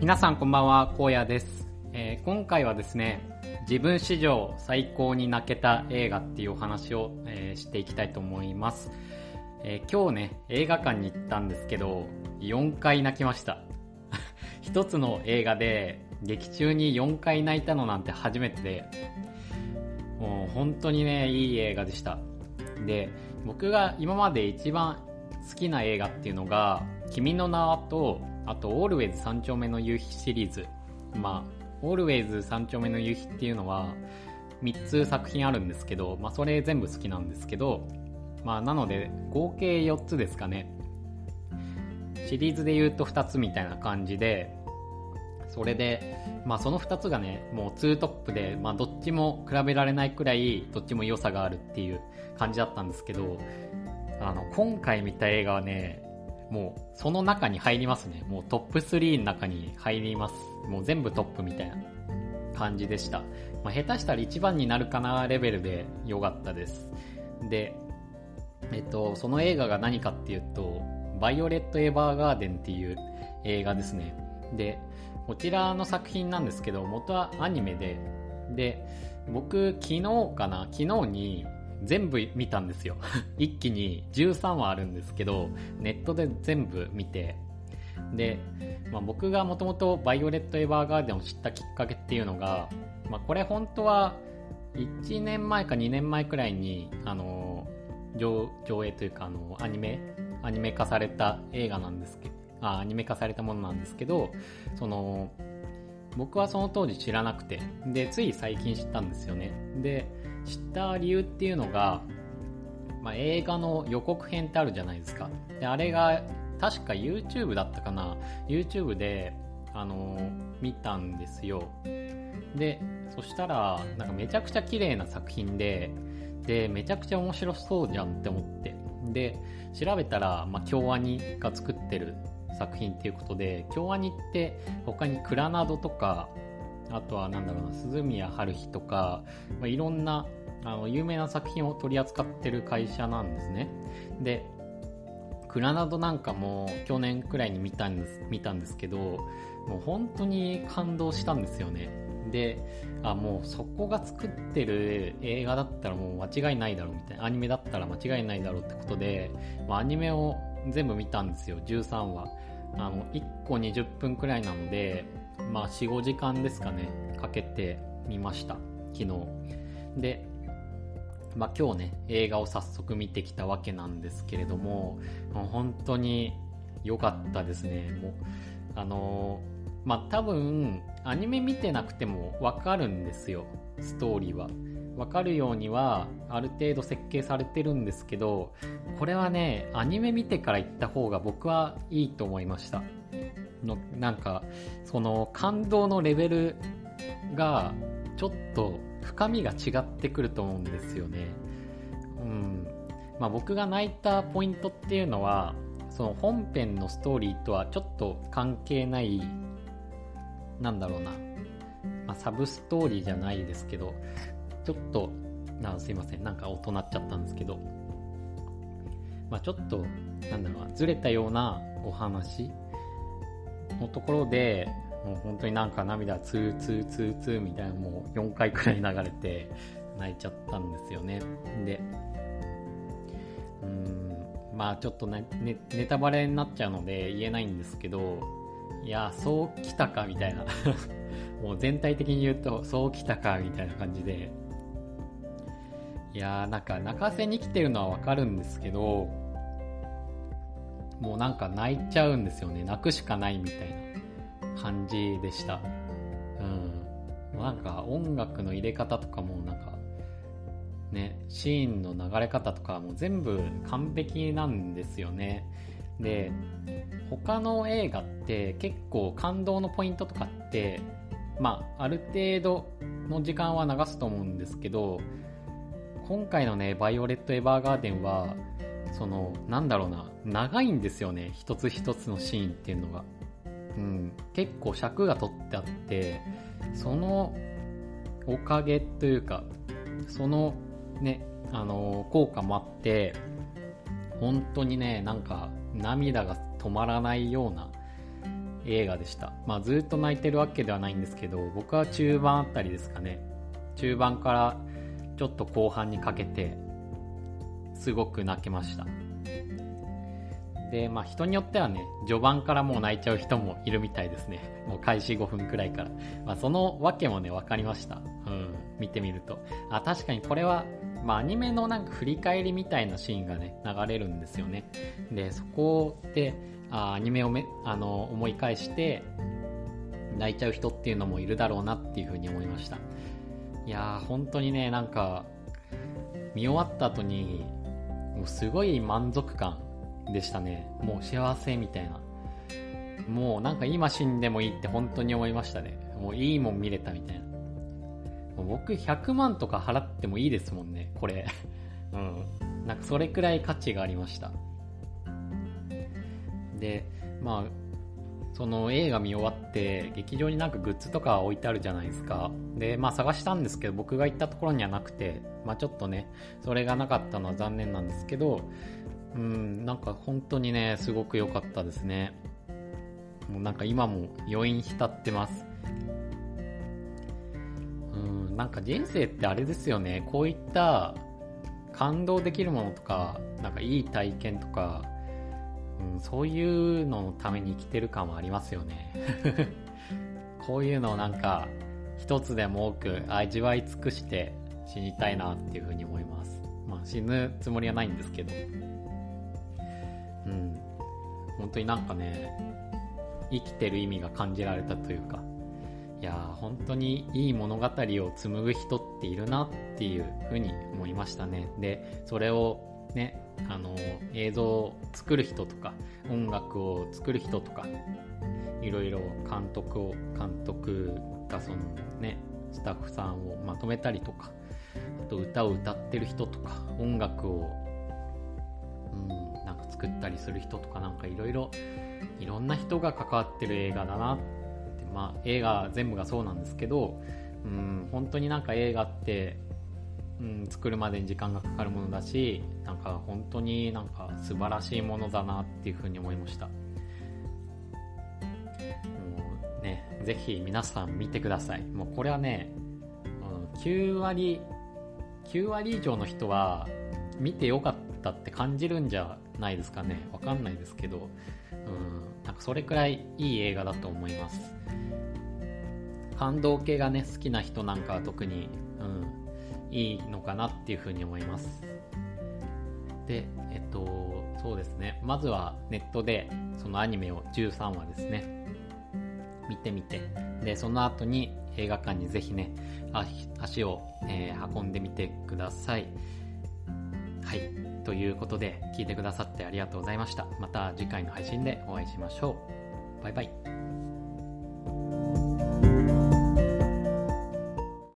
皆さんこんばんは、荒野です、えー、今回はですね、自分史上最高に泣けた映画っていうお話を、えー、していきたいと思います、えー、今日ね、映画館に行ったんですけど、4回泣きました。一つの映画で劇中に4回泣いたのなんて初めてで、もう本当にね、いい映画でした。で、僕が今まで一番好きな映画っていうのが、君の名はと、あと、オールウェイズ三丁目の夕日シリーズ。まあ、オールウェイズ三丁目の夕日っていうのは、3つ作品あるんですけど、まあ、それ全部好きなんですけど、まあ、なので、合計4つですかね。シリーズで言うと2つみたいな感じで、それで、まあ、その2つがね、もう2トップで、まあ、どっちも比べられないくらい、どっちも良さがあるっていう感じだったんですけど、あの、今回見た映画はね、もうその中に入りますね。もうトップ3の中に入ります。もう全部トップみたいな感じでした。まあ、下手したら1番になるかなレベルで良かったです。で、えっと、その映画が何かっていうと、バイオレット・エヴァーガーデンっていう映画ですね。で、こちらの作品なんですけど、元はアニメで、で、僕、昨日かな？昨日に全部見たんですよ。一気に13話あるんですけどネットで全部見て。で、まあ、僕がもともとバイオレット・エヴァーガーデンを知ったきっかけっていうのが、まあ、これ本当は1年前か2年前くらいにあの上映というかあのアニメアニメ化された映画なんですけどあアニメ化されたものなんですけどその僕はその当時知らなくてでつい最近知ったんですよねで知った理由っていうのが、まあ、映画の予告編ってあるじゃないですか。で、あれが、確か YouTube だったかな ?YouTube で、あの、見たんですよ。で、そしたら、なんかめちゃくちゃ綺麗な作品で、で、めちゃくちゃ面白そうじゃんって思って。で、調べたら、まあ、京アニが作ってる作品っていうことで、京アニって他にクラナドとか、あとはなんだろうな、鈴宮春日とか、まあ、いろんなあの有名な作品を取り扱ってる会社なんですね。で、クラナドなんかも去年くらいに見たんです見たんですけど、もう本当に感動したんですよね。で、あ、もうそこが作ってる映画だったらもう間違いないだろうみたいな、アニメだったら間違いないだろうってことで、まあ、アニメを全部見たんですよ、13話。あの、1個20分くらいなので、まあ4、5時間ですかね、かけてみました、昨日。で、まあ、今日ね、映画を早速見てきたわけなんですけれども、本当に良かったですね。もう、あのー、まあ、多分、アニメ見てなくてもわかるんですよ、ストーリーは。わかるようには、ある程度設計されてるんですけど、これはね、アニメ見てから行った方が僕はいいと思いました。の、なんか、その感動のレベルが、ちょっと深みが違ってくると思うんですよね。うん。まあ僕が泣いたポイントっていうのは、その本編のストーリーとはちょっと関係ない、なんだろうな。まあ、サブストーリーじゃないですけど、ちょっと、なすいません。なんか音鳴っちゃったんですけど、まあちょっと、なんだろうな、ずれたようなお話のところで、もう本当になんか涙ツーツーツーツーみたいなもう4回くらい流れて泣いちゃったんですよね。で、うん、まあちょっとね、ね、ネタバレになっちゃうので言えないんですけど、いや、そうきたかみたいな もう全体的に言うと、そうきたかみたいな感じで、いやーなんか泣かせに来てるのはわかるんですけど、もうなんか泣いちゃうんですよね。泣くしかないみたいな。感じでした。うん。なんか音楽の入れ方とかもなんか、ね、シーンの流れ方とかも全部完璧なんですよね。で、他の映画って結構感動のポイントとかって、まあ、ある程度の時間は流すと思うんですけど、今回のね、バイオレット・エヴァーガーデンは、その、なんだろうな、長いんですよね、一つ一つのシーンっていうのが。うん、結構尺が取ってあって、そのおかげというか、そのね、あの、効果もあって、本当にね、なんか涙が止まらないような映画でした。まあずっと泣いてるわけではないんですけど、僕は中盤あたりですかね。中盤からちょっと後半にかけて、すごく泣けました。で、まあ人によってはね、序盤からもう泣いちゃう人もいるみたいですね。もう開始5分くらいから。まあそのわけもね、わかりました。うん、見てみると。あ、確かにこれは、まあアニメのなんか振り返りみたいなシーンがね、流れるんですよね。で、そこで、あアニメをめ、あの、思い返して、泣いちゃう人っていうのもいるだろうなっていうふうに思いました。いやー、本当にね、なんか、見終わった後に、もうすごい満足感でしたね。もう幸せみたいな。もうなんか今死んでもいいって本当に思いましたね。もういいもん見れたみたいな。僕100万とか払ってもいいですもんね、これ。うん。なんかそれくらい価値がありました。で、まあ、その映画見終わって、劇場になんかグッズとか置いてあるじゃないですか。で、まあ探したんですけど、僕が行ったところにはなくて、まあちょっとね、それがなかったのは残念なんですけど、うん、なんか本当にね、すごく良かったですね。もうなんか今も余韻浸ってます。うん、なんか人生ってあれですよね。こういった感動できるものとか、なんかいい体験とか、うん、そういうののために生きてる感はありますよね。こういうのをなんか一つでも多く味わい尽くして死にたいなっていうふうに思います。まあ死ぬつもりはないんですけど。うん。本当になんかね、生きてる意味が感じられたというか、いやー本当にいい物語を紡ぐ人っているなっていうふうに思いましたね。で、それをね、あの、映像を作る人とか、音楽を作る人とか、いろいろ監督を、監督がそのね、スタッフさんをまとめたりとか、あと歌を歌ってる人とか、音楽を、うん、なんか作ったりする人とかなんかいろいろ、いろんな人が関わってる映画だなって、まあ映画全部がそうなんですけど、うん、本当になんか映画ってうん、作るまでに時間がかかるものだしなんか本当になんか素晴らしいものだなっていうふうに思いました。もうねぜひ皆さん見てください。もうこれはね、うん、9割9割以上の人は見てよかったって感じるんじゃないですかね。わかんないですけど、うん、なんかそれくらいいい映画だと思います。感動系がね好きな人なんかは特に、うん、いいのかなっていうふうに思います。で、えっと、そうですね。まずはネットでそのアニメを13話ですね、見てみて、で、その後に映画館にぜひね、足を、えー、運んでみてください。はい。ということで、聞いてくださってありがとうございました。また次回の配信でお会いしましょう。バイバイ。